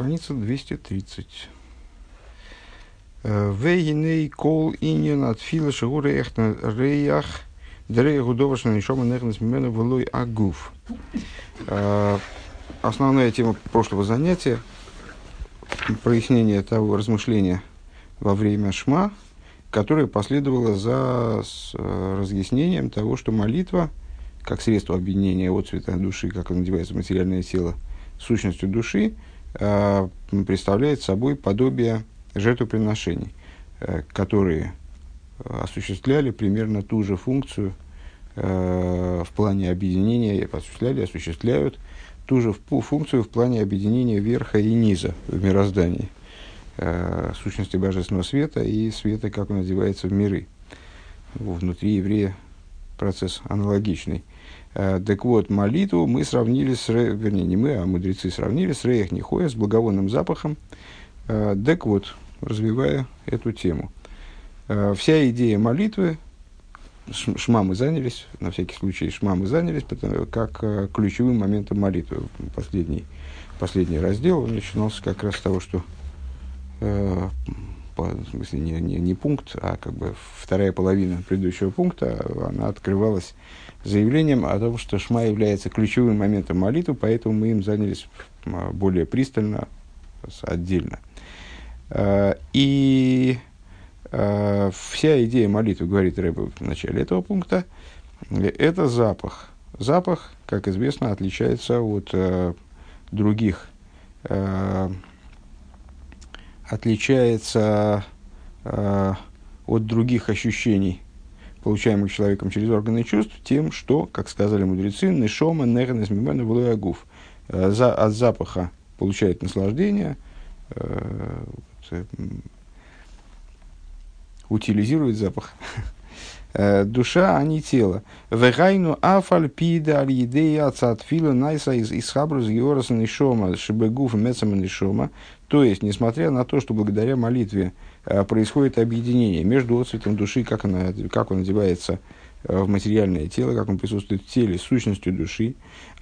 страница 230. Вейгиней кол иньян от фила шигуры эхна реях дрея гудовашна нишома нехнес мимена влой агуф. Основная тема прошлого занятия – прояснение того размышления во время шма, которое последовало за разъяснением того, что молитва, как средство объединения от цвета души, как он надевается в материальное тело, сущностью души, э, представляет собой подобие жертвоприношений, э, которые осуществляли примерно ту же функцию э, в плане объединения, осуществляли, осуществляют ту же функцию в плане объединения верха и низа в мироздании, сущности божественного света и света, как он одевается в миры. Внутри еврея процесс аналогичный. Э, так вот, молитву мы сравнили с, вернее, не мы, а мудрецы сравнили с Реях Нихоя, с благовонным запахом. Э, так вот, развивая эту тему. Э, вся идея молитвы, шма мы занялись, на всякий случай шма мы занялись, потому, как ключевым моментом молитвы. Последний, последний раздел начинался как раз с того, что в смысле, не, не, не пункт, а как бы вторая половина предыдущего пункта, она открывалась заявлением о том, что Шма является ключевым моментом молитвы, поэтому мы им занялись более пристально, отдельно. А, и а, вся идея молитвы, говорит Рэбе в начале этого пункта, это запах. Запах, как известно, отличается от других отличается от других ощущений получаемых человеком через органы чувств, тем, что, как сказали мудрецы, нешома нернес мимена агуф. Э, за, от запаха получает наслаждение, э, э, утилизирует запах. Э, душа, а не тело. Вегайну афаль пида аль едея цатфила найса из исхабрус геораса нишома шибегуф мецама нишома. То есть, несмотря на то, что благодаря молитве Э, происходит объединение между отцветом души, как, она, как он одевается э, в материальное тело, как он присутствует в теле, сущностью души.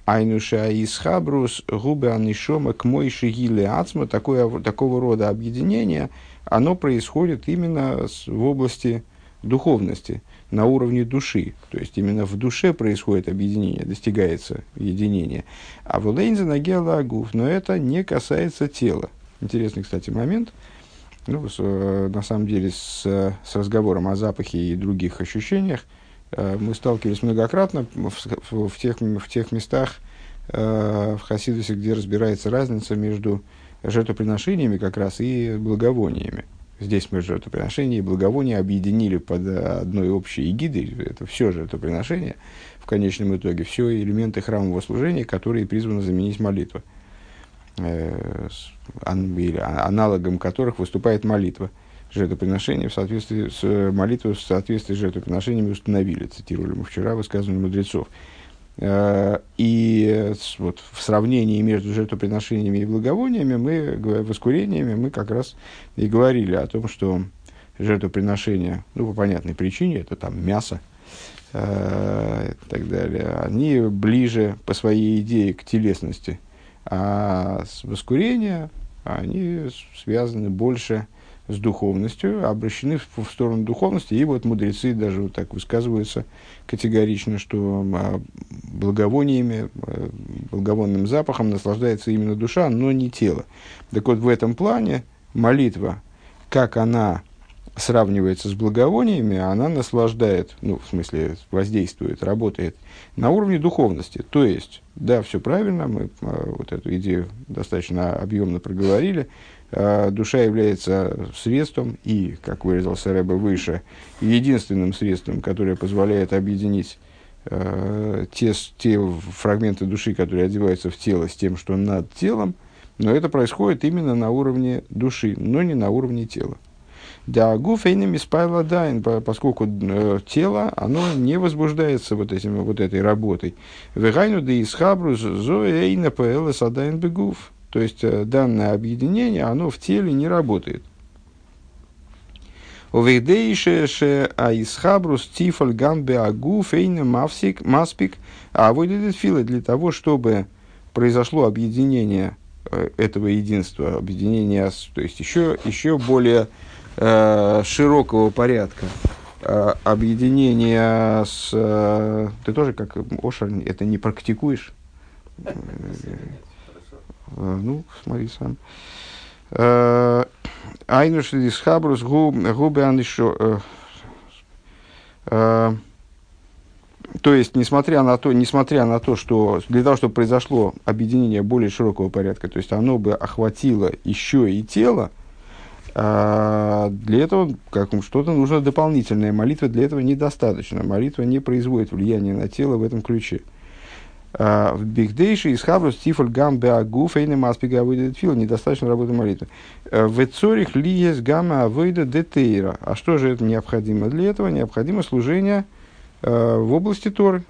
Айнуша и схабрус губы анишома к мой шигиле ацма, такое, такого рода объединение, оно происходит именно в области духовности, на уровне души. То есть именно в душе происходит объединение, достигается единение. А в Лейнзе на но это не касается тела. Интересный, кстати, момент – ну, с, э, на самом деле, с, с разговором о запахе и других ощущениях э, мы сталкивались многократно в, в, в, тех, в тех местах э, в Хасидусе, где разбирается разница между жертвоприношениями как раз и благовониями. Здесь мы жертвоприношения и благовония объединили под одной общей эгидой. Это все жертвоприношения в конечном итоге, все элементы храмового служения, которые призваны заменить молитву. Э, а, аналогом которых выступает молитва. Жертвоприношение в соответствии с э, молитвой, в соответствии с жертвоприношениями установили, цитировали мы вчера высказывание мудрецов. Э, и вот в сравнении между жертвоприношениями и благовониями, мы, воскурениями, мы как раз и говорили о том, что жертвоприношения, ну, по понятной причине, это там мясо, и так далее, они ближе по своей идее к телесности, а воскурения, они связаны больше с духовностью, обращены в, в сторону духовности. И вот мудрецы даже вот так высказываются категорично, что а, благовониями, а, благовонным запахом наслаждается именно душа, но не тело. Так вот, в этом плане молитва, как она сравнивается с благовониями, она наслаждает, ну, в смысле, воздействует, работает на уровне духовности. То есть, да, все правильно, мы а, вот эту идею достаточно объемно проговорили. А, душа является средством и, как выразился Рэбе выше, единственным средством, которое позволяет объединить а, те, те фрагменты души, которые одеваются в тело, с тем, что над телом, но это происходит именно на уровне души, но не на уровне тела. דהגוף אינו מתפעל עדיין, поскольку э, тело, оно не возбуждается вот, этим, вот этой работой. והיינו דהתחברות זו אינה פועלת עדיין בגוף. То есть э, данное объединение, оно в теле не работает. ובכדי שההתחברות תפעל גם בהגוף אינה מספיק מספיק. А выйдет фила для того, чтобы произошло объединение этого единства, объединения, то есть еще, еще более э, широкого порядка, э, объединения с... Э, ты тоже как Ошер это не практикуешь? Э, ну, смотри сам. Айнуш из Хабрус губы анишо. То есть, несмотря на то, несмотря на то, что для того, чтобы произошло объединение более широкого порядка, то есть оно бы охватило еще и тело, а для этого как, что-то нужно дополнительное. Молитва для этого недостаточно. Молитва не производит влияния на тело в этом ключе. А, в Бигдейше из Хабрус Тифоль Гам Беагу Фейна Маспига выйдет фил. Недостаточно работы молитвы. А, в Цорих Лиес Гамма Авойда Детейра. А что же это необходимо для этого? Необходимо служение а, в области Торы.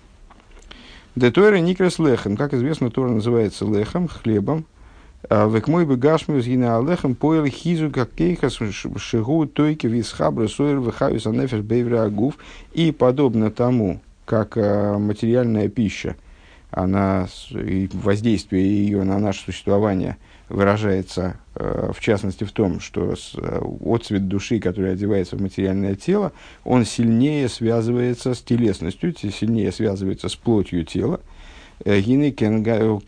Детойра Никрес Лехем. Как известно, Тора называется лехом, хлебом. Век мой бы гашмиус гина алехем поел хизу как кейхас шигу тойки висхабра сойр вихавис анефеш бейвра агуф. И подобно тому, как материальная пища – она, воздействие ее на наше существование выражается, э, в частности, в том, что э, отцвет души, который одевается в материальное тело, он сильнее связывается с телесностью, сильнее связывается с плотью тела. Э, Гины кену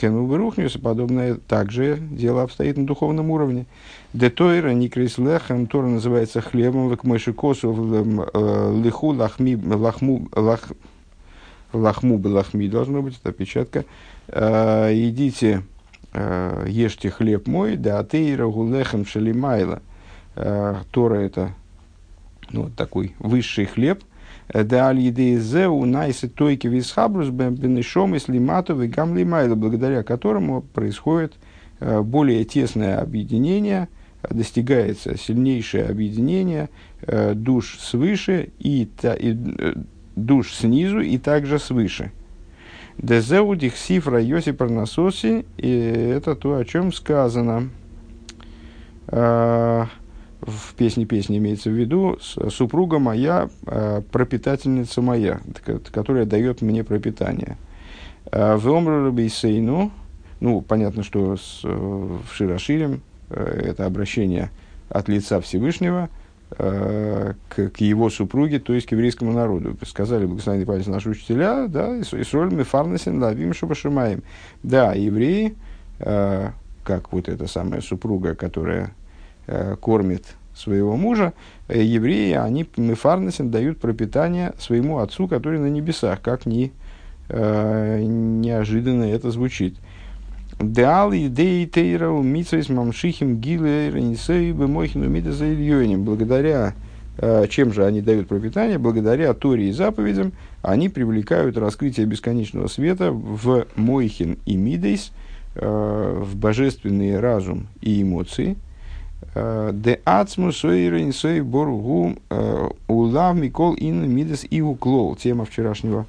подобное также дело обстоит на духовном уровне. Детойра никрис лехем, Тора называется хлебом, век мойши косу лиху лахми лахму лах лахму лахми должно быть, это опечатка. Э, идите, э, ешьте хлеб мой, да атеира гулехем шалимайла. Э, Тора это ну, такой высший хлеб. Да аль у найсы тойки висхабрус бенешом и слимату и благодаря которому происходит более тесное объединение, достигается сильнейшее объединение душ свыше и, и душ снизу и также свыше. Дезеу дихсифра Йоси Парнасоси, и это то, о чем сказано. А, в песне песни имеется в виду супруга моя, а, пропитательница моя, которая дает мне пропитание. А, в Омру ну, понятно, что с, в Широширим э, это обращение от лица Всевышнего – Э, к, к его супруге, то есть к еврейскому народу. Сказали благословенные память наши учителя, да, Исроль Мефарнасин Лавим Шабашимаем. Да, евреи, э, как вот эта самая супруга, которая э, кормит своего мужа, э, евреи, они Мефарнасин дают пропитание своему отцу, который на небесах, как ни э, неожиданно это звучит. Э, Деал идеи тейрау митсвейс мамшихим гиле ренисей бемойхину мидаса ильёним. Благодаря э, чем же они дают пропитание? Благодаря Торе и заповедям они привлекают раскрытие бесконечного света в Мойхин и Мидейс, э, в божественный разум и эмоции. Э, де ацму сойрен сой боргу улав микол ин мидес и уклол. Тема вчерашнего,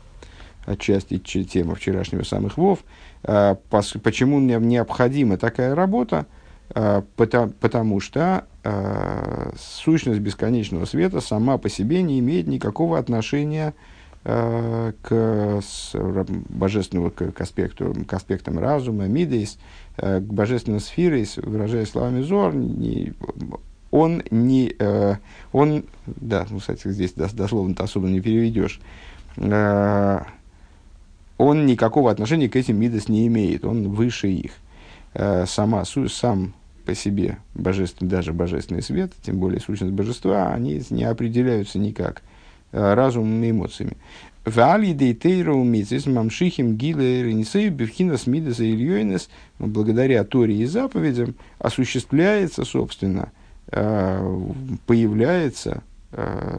отчасти тема вчерашнего самых вов – Э, почему необходима такая работа? Э, потому, потому что э, сущность бесконечного света сама по себе не имеет никакого отношения к божественному к, к, аспекту, к аспектам разума, мидейс, к божественным сфере, выражая словами Зор, не, он не, он, да, ну, кстати, здесь дословно-то особо не переведешь, он никакого отношения к этим мидас не имеет, он выше их. Э, сама, сам по себе божественный, даже божественный свет, тем более сущность божества, они не определяются никак э, разумом и эмоциями. Благодаря Торе и заповедям осуществляется, собственно, э, появляется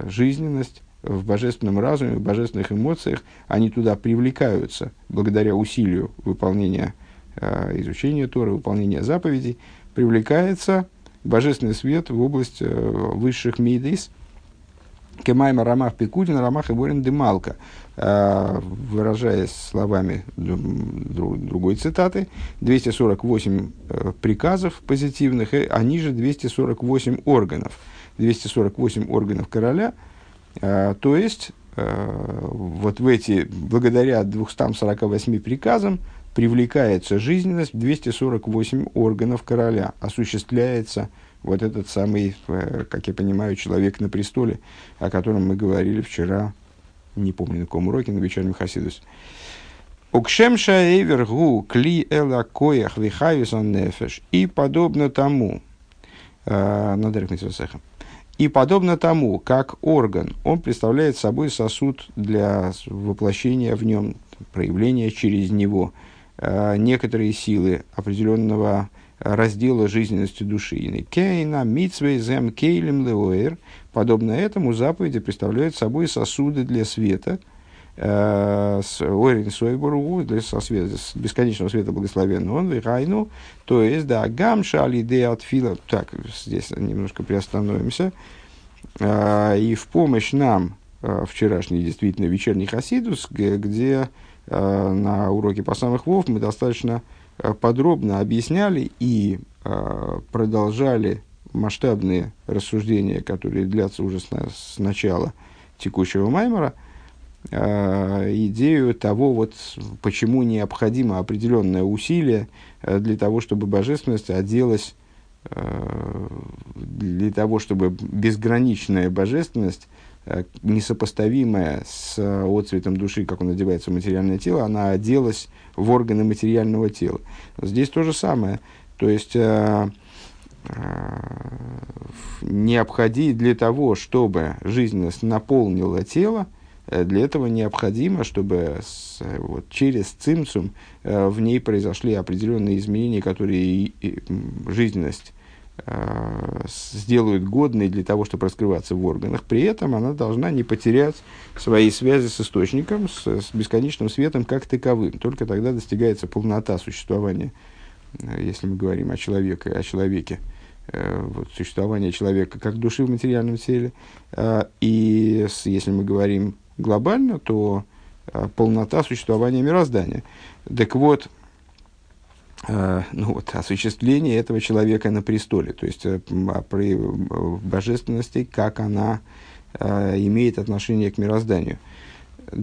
жизненность в божественном разуме, в божественных эмоциях, они туда привлекаются благодаря усилию выполнения э, изучения Торы, выполнения заповедей, привлекается божественный свет в область э, высших мидейс, Кемайма Рамах Пикудин, Рамах и Борин Демалка, э, выражаясь словами другой цитаты, 248 э, приказов позитивных, и они же 248 органов. 248 органов короля – Э, то есть, э, вот в эти, благодаря 248 приказам, привлекается жизненность в 248 органов короля, осуществляется вот этот самый, э, как я понимаю, человек на престоле, о котором мы говорили вчера, не помню на каком уроке, на вечернем Хасидус. Укшемша эвергу кли эла коях вихависан нефеш. И подобно тому, э, и подобно тому, как орган, он представляет собой сосуд для воплощения в нем, проявления через него э, некоторые силы определенного раздела жизненности души. Кейна, митсвей, зем, кейлем, леоэр. Подобно этому заповеди представляют собой сосуды для света, э, с Орин Сойбуру, со света, с бесконечного света благословенного, он вихайну, то есть, да, гамша алиде от фила, так, здесь немножко приостановимся, э, и в помощь нам э, вчерашний действительно вечерний Хасидус, где на уроке по самых Вов мы достаточно подробно объясняли и э, продолжали масштабные рассуждения, которые длятся уже с, с начала текущего Маймера, э, идею того, вот, почему необходимо определенное усилие для того, чтобы божественность оделась, для того, чтобы безграничная божественность Э, несопоставимая с э, отцветом души, как он одевается в материальное тело, она оделась в органы материального тела. Здесь то же самое. То есть, э, необходимо для того, чтобы жизненность наполнила тело, для этого необходимо, чтобы с, вот, через цимцум в ней произошли определенные изменения, которые жизненность Э, сделают годной для того, чтобы раскрываться в органах. При этом она должна не потерять свои связи с источником, с, с бесконечным светом как таковым. Только тогда достигается полнота существования, э, если мы говорим о человеке, о человеке э, вот, существование человека как души в материальном теле. И если мы говорим глобально, то полнота существования мироздания. Так вот, Э, ну, вот, осуществление этого человека на престоле, то есть э, при божественности, как она э, имеет отношение к мирозданию.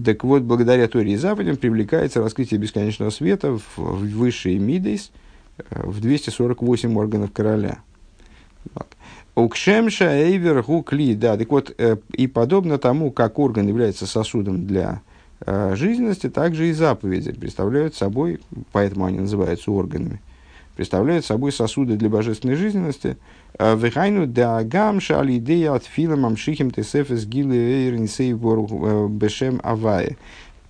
Так вот, благодаря Торе и заповедям привлекается раскрытие бесконечного света в, в высшие мидейс, в 248 органов короля. Укшемша эйвер гукли, да, так вот, и подобно тому, как орган является сосудом для Э, жизненности также и заповеди представляют собой, поэтому они называются органами, представляют собой сосуды для божественной жизненности. Э, Вехайну даагам шали идея от филам амшихим тесефес гилы э, бешем авае.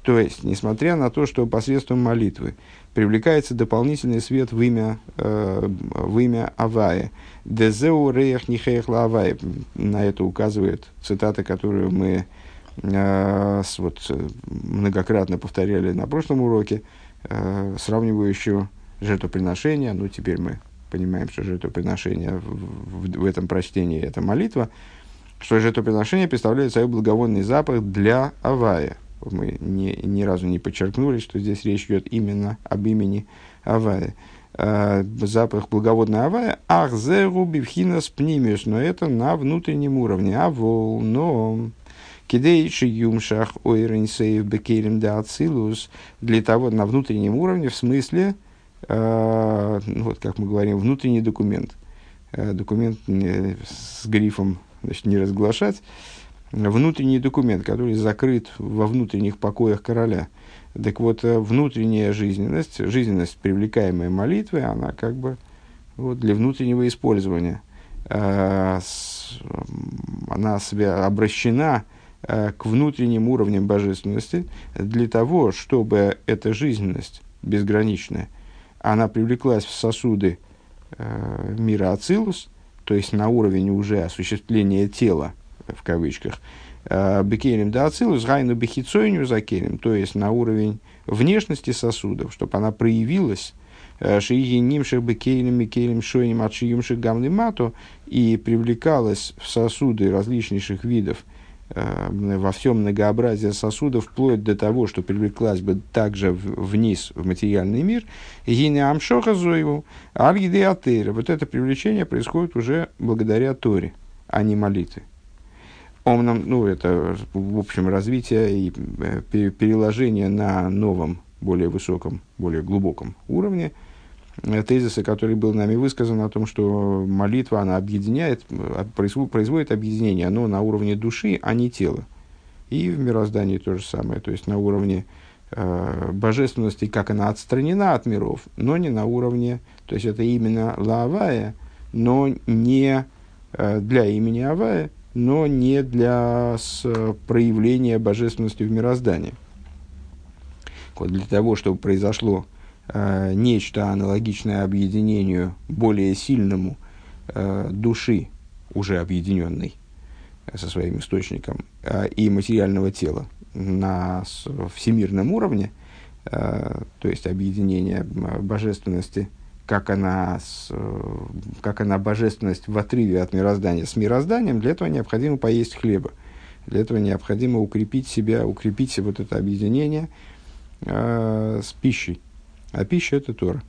То есть, несмотря на то, что посредством молитвы привлекается дополнительный свет в имя, э, в имя Авая. Дезеу реях нихеях авая. На это указывает цитата, которую мы Э, вот, э, многократно повторяли на прошлом уроке, э, сравнивающую жертвоприношение, ну теперь мы понимаем, что жертвоприношение в, в, в этом прочтении это молитва, что жертвоприношение представляет собой благовонный запах для Авая. Мы ни, ни разу не подчеркнули, что здесь речь идет именно об имени Авая. Э, запах благоводной Авая, ах, зеру бивхинас пнимиус, но это на внутреннем уровне, а вол, но Кидейши юмшах ойренсеев бекелем да ацилус для того на внутреннем уровне, в смысле, э, ну, вот как мы говорим, внутренний документ. Э, документ не, с грифом значит, не разглашать. Внутренний документ, который закрыт во внутренних покоях короля. Так вот, э, внутренняя жизненность, жизненность, привлекаемая молитвой, она как бы вот, для внутреннего использования. Э, с, она себя обращена Э, к внутренним уровням божественности для того, чтобы эта жизненность безграничная, она привлеклась в сосуды э, мира Ацилус, то есть на уровень уже осуществления тела, в кавычках, э, Бекелем да Ацилус, Гайну Бехицойню Закелем, то есть на уровень внешности сосудов, чтобы она проявилась э, Шиги Нимших Бекелем, Микелем, Шойним, Отшиюмших Гамлимату и привлекалась в сосуды различнейших видов – Э, во всем многообразии сосудов, вплоть до того, что привлеклась бы также вниз в материальный мир, гине амшоха зоеву, атейра. Вот это привлечение происходит уже благодаря Торе, а не молитве. Он нам, ну, это, в общем, развитие и э, переложение на новом более высоком, более глубоком уровне, э, тезиса, который был нами высказан о том, что молитва, она объединяет, производит объединение, оно на уровне души, а не тела. И в мироздании то же самое, то есть на уровне э, божественности, как она отстранена от миров, но не на уровне, то есть это именно лавая, но не э, для имени Авая, но не для с, проявления божественности в мироздании. Вот для того, чтобы произошло э, нечто аналогичное объединению более сильному э, души, уже объединенной э, со своим источником, э, и материального тела на всемирном уровне, э, то есть объединение божественности, как она, с, как она божественность в отрыве от мироздания с мирозданием, для этого необходимо поесть хлеба. Для этого необходимо укрепить себя, укрепить вот это объединение – э, с пищей. А пища это Тора.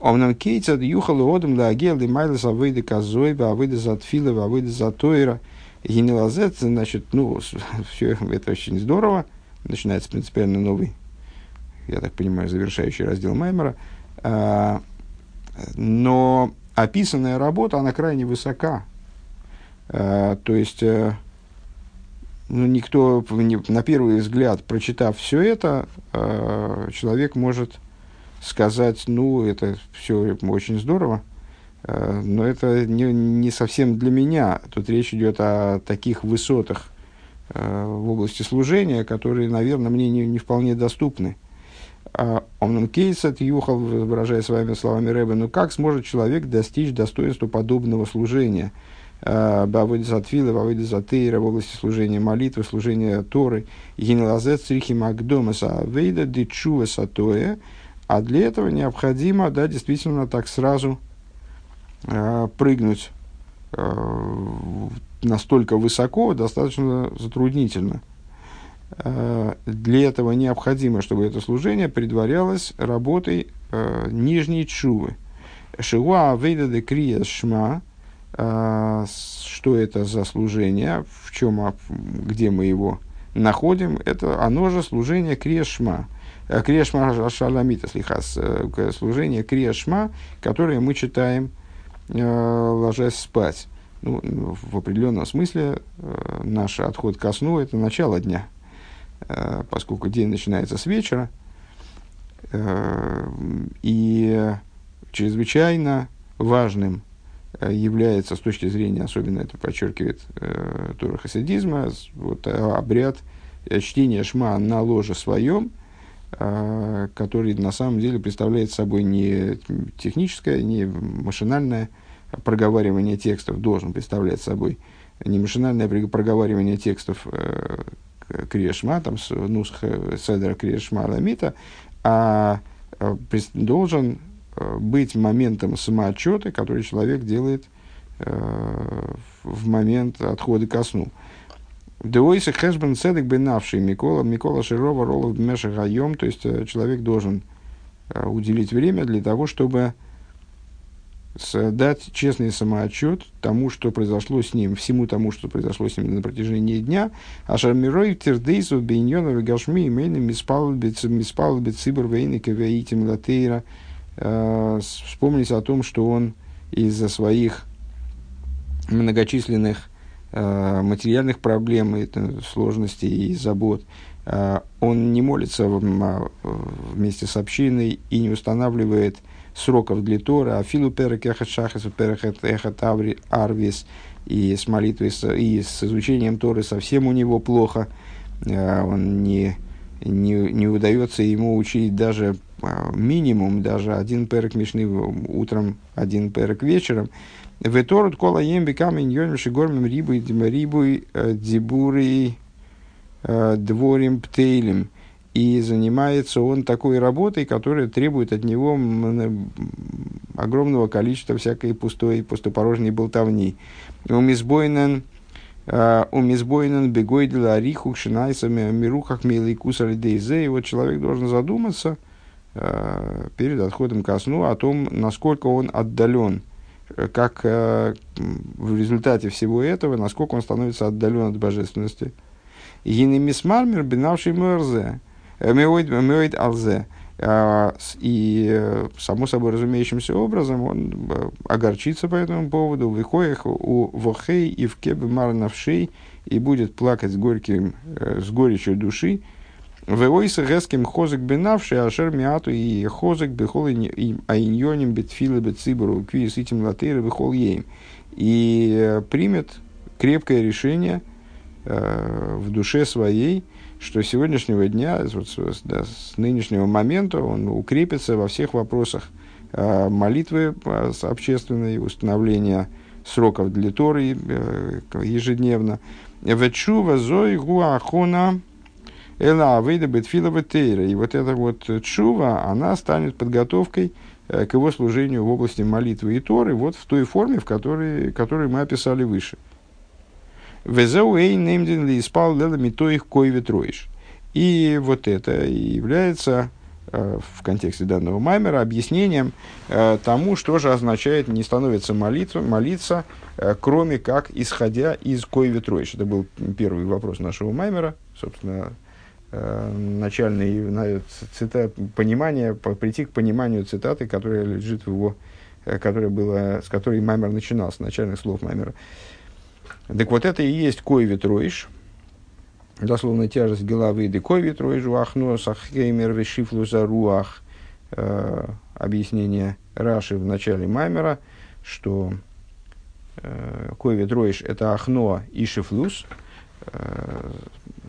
Омнам кейтсад юхал одам лагел и майлас авыды казойба, авыды за тфила, авыды за тойра. Генелазет, значит, ну, все это очень здорово. Начинается принципиально новый, я так понимаю, завершающий раздел Маймера. А, но описанная работа, она крайне высока. А, то есть, э, ну, никто, на первый взгляд, прочитав все это, э, человек может сказать, ну, это все очень здорово, э, но это не, не совсем для меня. Тут речь идет о таких высотах э, в области служения, которые, наверное, мне не, не вполне доступны. Омнан Кейсат Юхал, выражая своими словами Рэбе, ну как сможет человек достичь достоинства подобного служения – Бавыдис Атвила, Бавыдис Атеира в области служения молитвы, служения Торы, Генелазет Црихи Макдомаса Вейда Дичува Сатоя, а для этого необходимо, да, действительно так сразу э, прыгнуть э, настолько высоко, достаточно затруднительно. Э, для этого необходимо, чтобы это служение предварялось работой э, нижней чувы. Шиуа Вейда де Крия Шма – а, что это за служение, в чем, где мы его находим, это оно же служение Крешма. Э, Крешма Шаламита, слихас, э, служение Крешма, которое мы читаем, э, ложась спать. Ну, в определенном смысле наш отход ко сну – это начало дня, поскольку день начинается с вечера, и чрезвычайно важным Э, является с точки зрения, особенно это подчеркивает э, Тора Хасидизма, вот, э, обряд э, чтения Шма на ложе своем, э, который на самом деле представляет собой не техническое, не машинальное проговаривание текстов, должен представлять собой не машинальное проговаривание текстов э, Криешма, там, ну, Седера Криешма Ламита, а э, должен Э, быть моментом самоотчета, который человек делает в момент отхода ко сну. Деойса хэшбен цедек бенавший Микола, Микола Широва Ролов Меша Гайом, то есть э, человек должен э, уделить время для того, чтобы дать честный самоотчет тому, что произошло с ним, всему тому, что произошло с ним на протяжении дня. А шармирой тердейсов бейньонов гашми имейным миспал бецибр вейника веитим латейра – э, вспомнить о том, что он из-за своих многочисленных материальных проблем, это, сложностей и забот, э, он не молится в, вместе с общиной и не устанавливает сроков для Тора, а филу перек эхат шахас, перек эхат арвис, и с молитвой, и с изучением Торы совсем у него плохо, э, он не, не, не удается ему учить даже а, минимум даже один перек Мишны утром, один перек вечером. Веторут кола емби камень йонмиши гормим рибуй рибуй э, дибуры э, дворим птейлем. И занимается он такой работой, которая требует от него огромного количества всякой пустой, пустопорожней болтовни. Умизбойнен э, умизбойнен бегойдила арихук шинайсами мирухах милый кусар И вот человек должен задуматься – перед отходом ко сну о том, насколько он отдален, как э, в результате всего этого, насколько он становится отдален от божественности. Гинемисмармер бинавший мэрзе, меоид алзе. А, и, само собой разумеющимся образом, он огорчится по этому поводу, выходит у вохей и в кебе марнавшей, и будет плакать с, горьким, с горечью души, Веойса геским хозык бенавший, ашер миату и хозык бехол аиньоним бетфилы бецибору квиес этим латейры бехол ейм. И примет крепкое решение э, в душе своей, что с сегодняшнего дня, вот, с, да, с нынешнего момента он укрепится во всех вопросах э, молитвы э, общественной, установления сроков для Торы э, ежедневно. Вечува зой гуахона Эла Авейда Бетфилова Тейра. И вот эта вот чува, она станет подготовкой э, к его служению в области молитвы и Торы, вот в той форме, в которой, которую мы описали выше. Везеу эй немден ли спал лелами то их кой ветроиш. И вот это является э, в контексте данного маймера объяснением э, тому, что же означает не становится молитва, молиться, кроме как исходя из кой ветроиш. Это был первый вопрос нашего маймера, собственно, начальный цитат, понимание, прийти к пониманию цитаты, которая лежит в его, э, которая была, с которой Маймер начинал, с начальных слов Маймера. Так вот это и есть кой ветроиш, дословно тяжесть головы, да кой ветроиш, вахно, сахеймер, вешифлу за э, объяснение Раши в начале Маймера, что э, кой ветроиш это ахно и шифлус, э,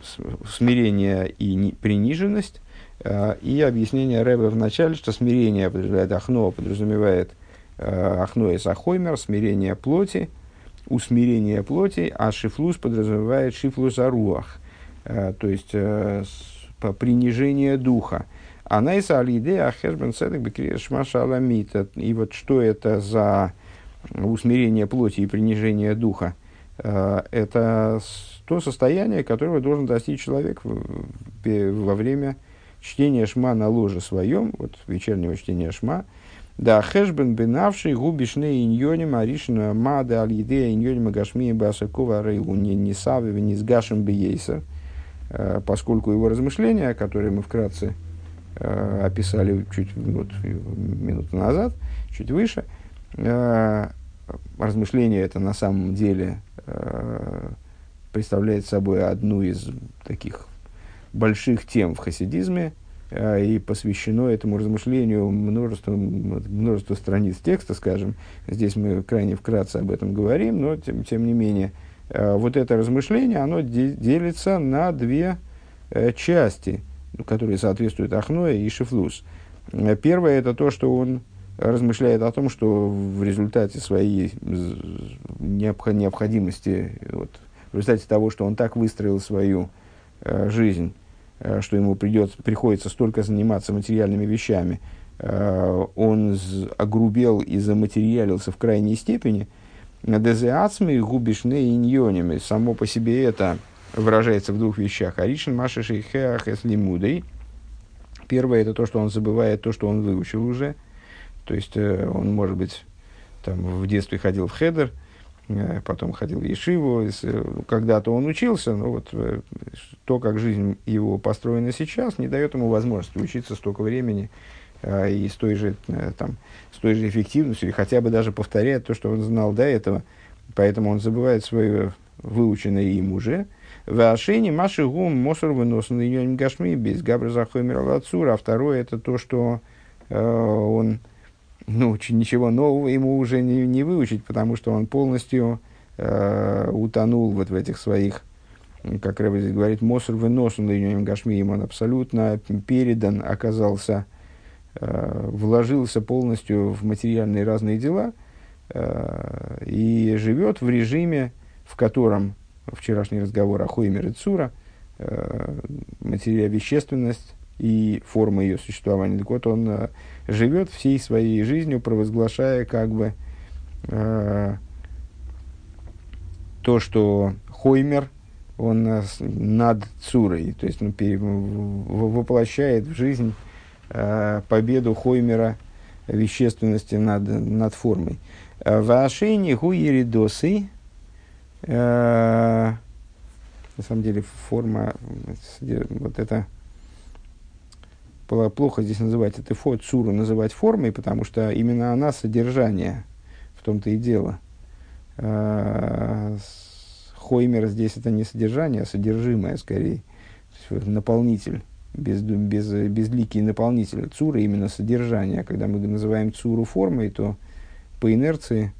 смирение и приниженность, э, и объяснение Рэбе в начале, что смирение подразумевает ахно, подразумевает э, ахно и сахоймер, смирение плоти, усмирение плоти, а шифлус подразумевает шифлус аруах, э, то есть принижение духа. Анайса алиде ахешбен седек бекрешмаша аламита. И вот что это за усмирение плоти и принижение духа? Это то состояние, которого должен достичь человек во время чтения шма на ложе своем, вот вечернего чтения шма, да, хэшбен бенавший губишне иньоним аришна мада аль-идея иньоним агашми басакова рейгу не не сави не с гашем бейса, э, поскольку его размышления, которые мы вкратце э, описали чуть вот, минуту назад, чуть выше, э, размышления это на самом деле представляет собой одну из таких больших тем в хасидизме, э, и посвящено этому размышлению множество, множество страниц текста, скажем. Здесь мы крайне вкратце об этом говорим, но тем, тем не менее, э, вот это размышление, оно делится на две э, части, которые соответствуют Ахное и Шифлус. Первое – это то, что он размышляет о том, что в результате своей необходимости вот, в результате того, что он так выстроил свою э, жизнь, э, что ему придется, приходится столько заниматься материальными вещами, э, он огрубел и заматериалился в крайней степени, дезеацми губишне иньонями. Само по себе это выражается в двух вещах. Аришин машиши хеах лимудой. Первое это то, что он забывает то, что он выучил уже. То есть э, он, может быть, там, в детстве ходил в хедер, потом ходил в Ешиву, э, когда-то он учился, но вот э, то, как жизнь его построена сейчас, не дает ему возможности учиться столько времени и с той же, там, с той же эффективностью, или хотя бы даже повторять то, что он знал до этого. Поэтому он забывает свое выученное им уже. В Ашене Маши Гум Мосор вынос на Гашми без Габра Захоймер А второе это то, что он ну, ничего нового ему уже не, не выучить, потому что он полностью э, утонул вот в этих своих, как Рэбби здесь говорит, Мосор вынос он Гашмием, он абсолютно передан, оказался, э, вложился полностью в материальные разные дела э, и живет в режиме, в котором вчерашний разговор о Хоймер и Цура, э, материя, вещественность и форма ее существования. Так вот, он э, живет всей своей жизнью, провозглашая как бы э, то, что Хоймер, он э, над Цурой, то есть ну, пере, воплощает в жизнь э, победу Хоймера вещественности над, над формой. Э, в Ашейне Гуеридосы, э, на самом деле форма, вот это плохо здесь называть это фо, цуру называть формой, потому что именно она содержание, в том-то и дело. Хоймер здесь это не содержание, а содержимое скорее, наполнитель без, без, безликий наполнитель. Цура именно содержание. Когда мы называем цуру формой, то по инерции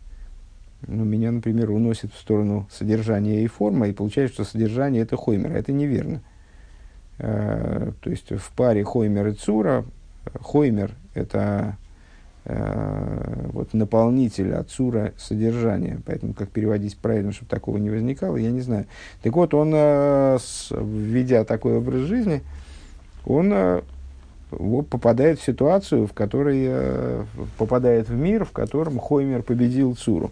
ну, меня, например, уносит в сторону содержания и формы, и получается, что содержание это хоймер. Это неверно. Э, то есть в паре хоймер и цура хоймер это э, вот, наполнитель от цура содержания. Поэтому как переводить правильно, чтобы такого не возникало, я не знаю. Так вот, он, э, введя такой образ жизни, он э, попадает в ситуацию, в которой э, попадает в мир, в котором Хоймер победил Цуру.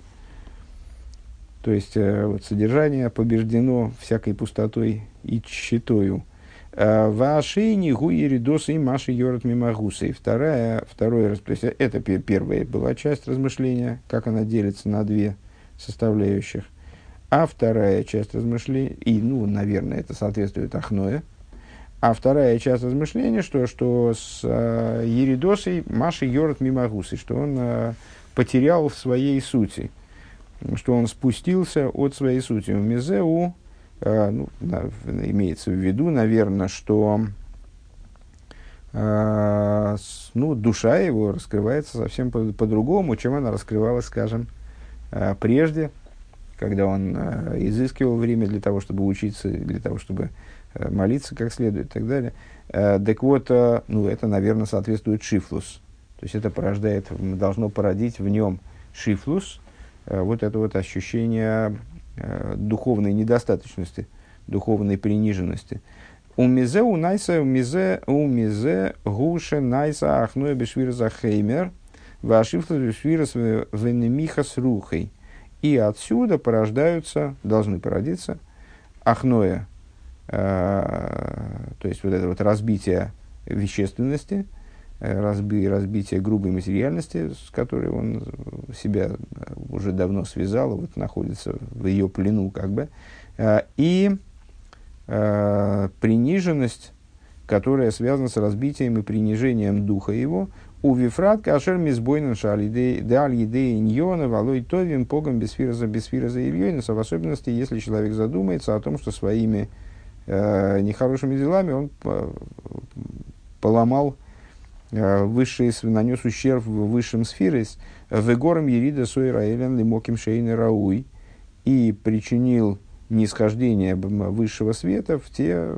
То есть э, вот, содержание побеждено всякой пустотой и тщетою. Вашейни гуеридос и маши йорат мимагусы. Вторая, второе, то есть это первая была часть размышления, как она делится на две составляющих. А вторая часть размышления, и, ну, наверное, это соответствует Ахное – а вторая часть размышления, что, что с э, Еридосой Маши Йорат Мимагусы, что он э, потерял в своей сути, что он спустился от своей сути. У Мизеу, э, ну, на, имеется в виду, наверное, что э, ну, душа его раскрывается совсем по- по-другому, чем она раскрывалась, скажем, э, прежде, когда он э, изыскивал время для того, чтобы учиться, для того, чтобы Э, молиться как следует и так далее. Э, так вот, э, ну, это, наверное, соответствует шифлус. То есть это порождает, должно породить в нем шифлус, вот это вот ощущение духовной недостаточности, духовной приниженности. У мизе у найса у мизе гуше найса ахной бешвир за хеймер вашифлус бешвир венемиха с рухой. И отсюда порождаются, должны породиться ахноя Э, то есть вот это вот разбитие вещественности, э, разби, разбитие грубой материальности, с которой он себя уже давно связал, вот находится в ее плену как бы, э, и приниженность, которая связана с разбитием и принижением духа его, у Вифрат Кашер Мизбойнен Шалидей Едей Ньона Валой Товим Погом Бесфираза Бесфираза Ильёнеса, в особенности, если человек задумается о том, что своими э, нехорошими делами он поломал э, высшие, нанес ущерб высшим сферам, в горам Ерида Сойраэлен Лимоким Шейны Рауй и причинил нисхождение высшего света в те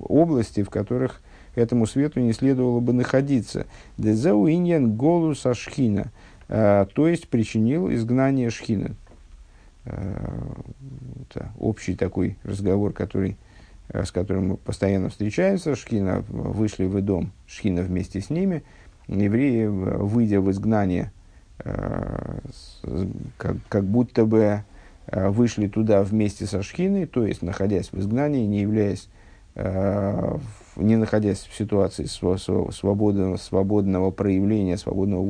области, в которых этому свету не следовало бы находиться. Дезеу иньян голу сашхина, э, то есть причинил изгнание шхина. Э, это общий такой разговор, который, э, с которым постоянно встречаемся. Шхина вышли в дом, Шхина вместе с ними. Евреи, выйдя в изгнание, э, как, как будто бы вышли туда вместе со Шхиной, то есть находясь в изгнании, не являясь, не находясь в ситуации свободного, свободного проявления, свободного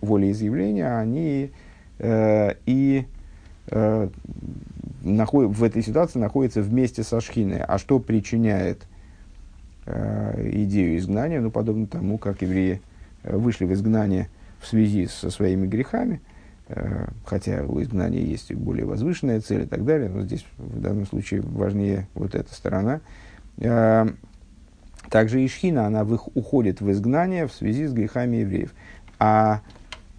волеизъявления, они и э, наход, в этой ситуации находится вместе со Шхиной. А что причиняет э, идею изгнания? Ну, подобно тому, как евреи э, вышли в изгнание в связи со своими грехами, э, хотя у изгнания есть более возвышенная цель и так далее, но здесь в данном случае важнее вот эта сторона. Э, также и Шхина, она в их, уходит в изгнание в связи с грехами евреев. А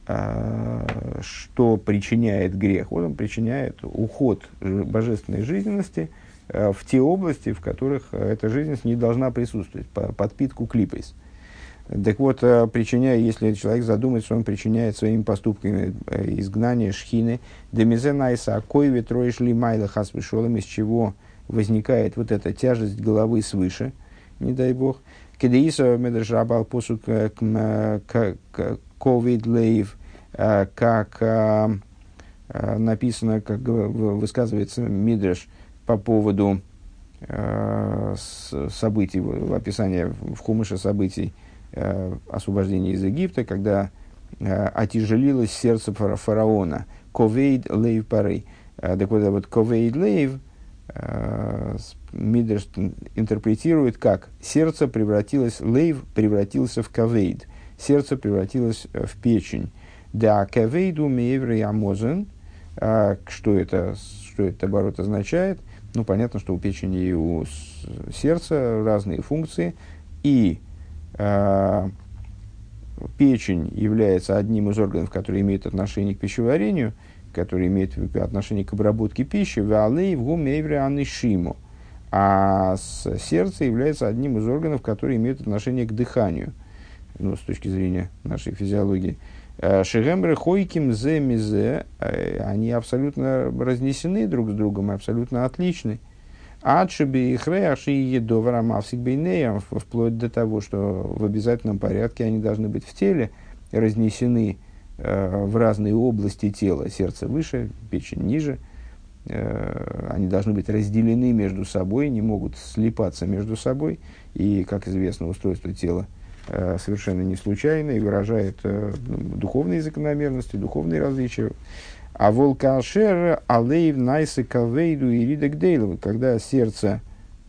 что причиняет грех? Вот он причиняет уход божественной жизненности а, в те области, в которых эта жизненность не должна присутствовать, подпитку клипейс. Так вот, а, причиняя, если человек задумается, он причиняет своими поступками э, изгнание шхины, демизенайса акой ветроиш ли майла хас из чего возникает вот эта тяжесть головы свыше, не дай бог. Кедеиса медршабал посук э, ковид лейв, как написано, как высказывается Мидреш по поводу событий, описания в Хумыше событий освобождения из Египта, когда отяжелилось сердце фараона. Ковейд лейв парей. Так вот, вот ковейд лейв, Мидрш интерпретирует как сердце превратилось, лейв превратился в кавейд, сердце превратилось в печень. Да, кавейду мееврей амозен, что это, что это оборот означает? Ну, понятно, что у печени и у сердца разные функции, и э, печень является одним из органов, который имеет отношение к пищеварению, который имеет отношение к обработке пищи, валей в гумевре шиму. А сердце является одним из органов, которые имеют отношение к дыханию, ну, с точки зрения нашей физиологии. Э, Шегемры хойким зе мизе, э, они абсолютно разнесены друг с другом, абсолютно отличны. Адшиби и едовара мавсик бейнеям, вплоть до того, что в обязательном порядке они должны быть в теле разнесены э, в разные области тела, сердце выше, печень ниже. Э, они должны быть разделены между собой, не могут слипаться между собой. И, как известно, устройство тела э, совершенно не случайно и выражает э, духовные закономерности, духовные различия. А волкашер алейв найсы кавейду и ридек когда сердце,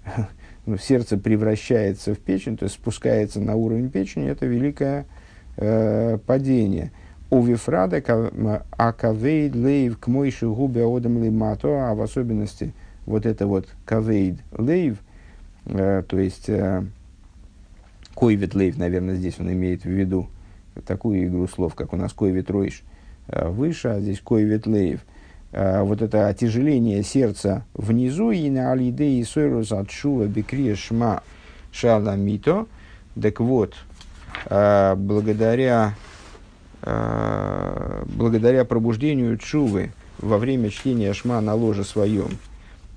ну, сердце превращается в печень, то есть спускается на уровень печени, это великое э, падение. У вифрада акавейд лейв к мойши губе одам лимато, а в особенности вот это вот кавейд лейв, э, то есть э, койвит лейв, наверное, здесь он имеет в виду такую игру слов, как у нас койвит ройш, Э, выше, а здесь кой ветлеев. Э, вот это отяжеление сердца внизу, и на алиде и сойрус от бекрия шма шаламито. Так вот, благодаря, благодаря пробуждению чувы во время чтения шма на ложе своем,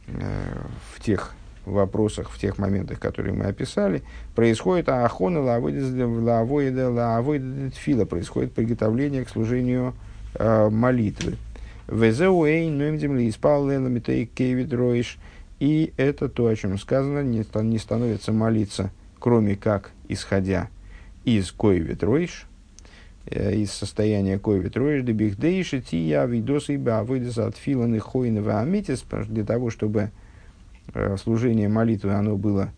в тех вопросах, в тех моментах, которые мы описали, происходит ахона лавоида лавоида тфила, происходит приготовление к служению э, молитвы. Везеуэй нуэмдим ли испал кейвид роиш. И это то, о чем сказано, не, не становится молиться, кроме как исходя из койвит роиш, э, из состояния койвит роиш, дебихдейши тия видосы и бавыдеса от филаны хойнова амитис, для того, чтобы э, служение молитвы оно было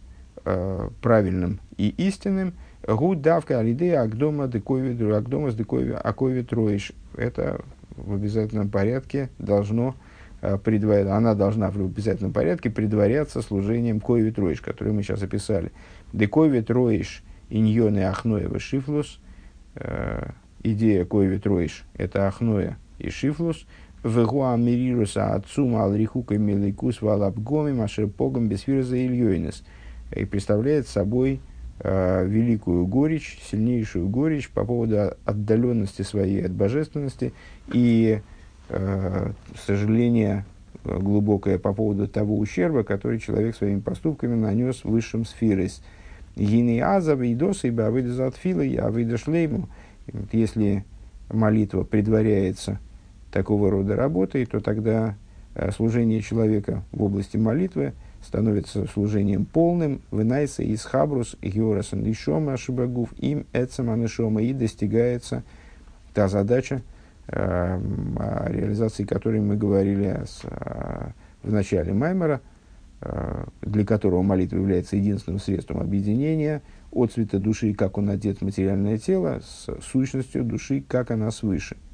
э, правильным и истинным, Гуд давка алидея агдома дековид агдома с дековид роиш. Это в обязательном порядке должно э, предварять, она должна в обязательном порядке предваряться служением ковид роиш, который мы сейчас описали. Дековид роиш иньоны ахноева шифлус. Э, идея ковид роиш – это ахноя и шифлус. Вегуа мирируса отцум алрихука миликус валабгоми машер погом бесфирза ильёйнес. И представляет собой Э, великую горечь, сильнейшую горечь по поводу отдаленности своей от божественности и э, сожаление э, глубокое по поводу того ущерба, который человек своими поступками нанес высшим сферис. Гины азав и досы, ибо авида и авида шлейму. Если молитва предваряется такого рода работой, то тогда э, служение человека в области молитвы – становится служением полным, вынайса из хабрус, георасан нишома шибагув, им эцема нишома, и достигается та задача, э, о реализации которой мы говорили э, в начале Маймера, для которого молитва является единственным средством объединения от цвета души, как он одет в материальное тело, с сущностью души, как она свыше –